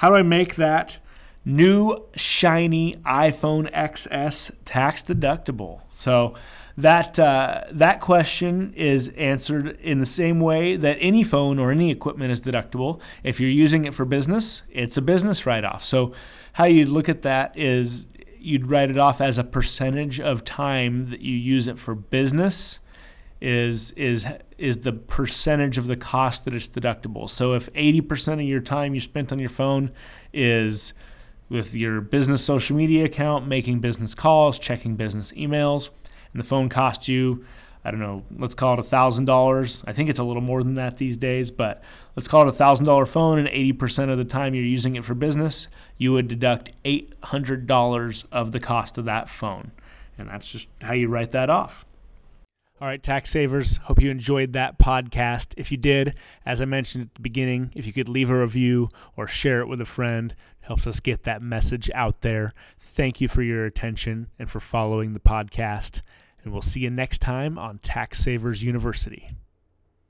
how do I make that new shiny iPhone XS tax deductible? So that uh, that question is answered in the same way that any phone or any equipment is deductible. If you're using it for business, it's a business write-off. So how you look at that is you'd write it off as a percentage of time that you use it for business is is is the percentage of the cost that it's deductible. So if 80% of your time you spent on your phone is with your business social media account, making business calls, checking business emails, and the phone costs you, I don't know, let's call it $1,000. I think it's a little more than that these days, but let's call it a $1,000 phone and 80% of the time you're using it for business, you would deduct $800 of the cost of that phone. And that's just how you write that off. All right, tax savers, hope you enjoyed that podcast. If you did, as I mentioned at the beginning, if you could leave a review or share it with a friend, it helps us get that message out there. Thank you for your attention and for following the podcast. And we'll see you next time on Tax Savers University.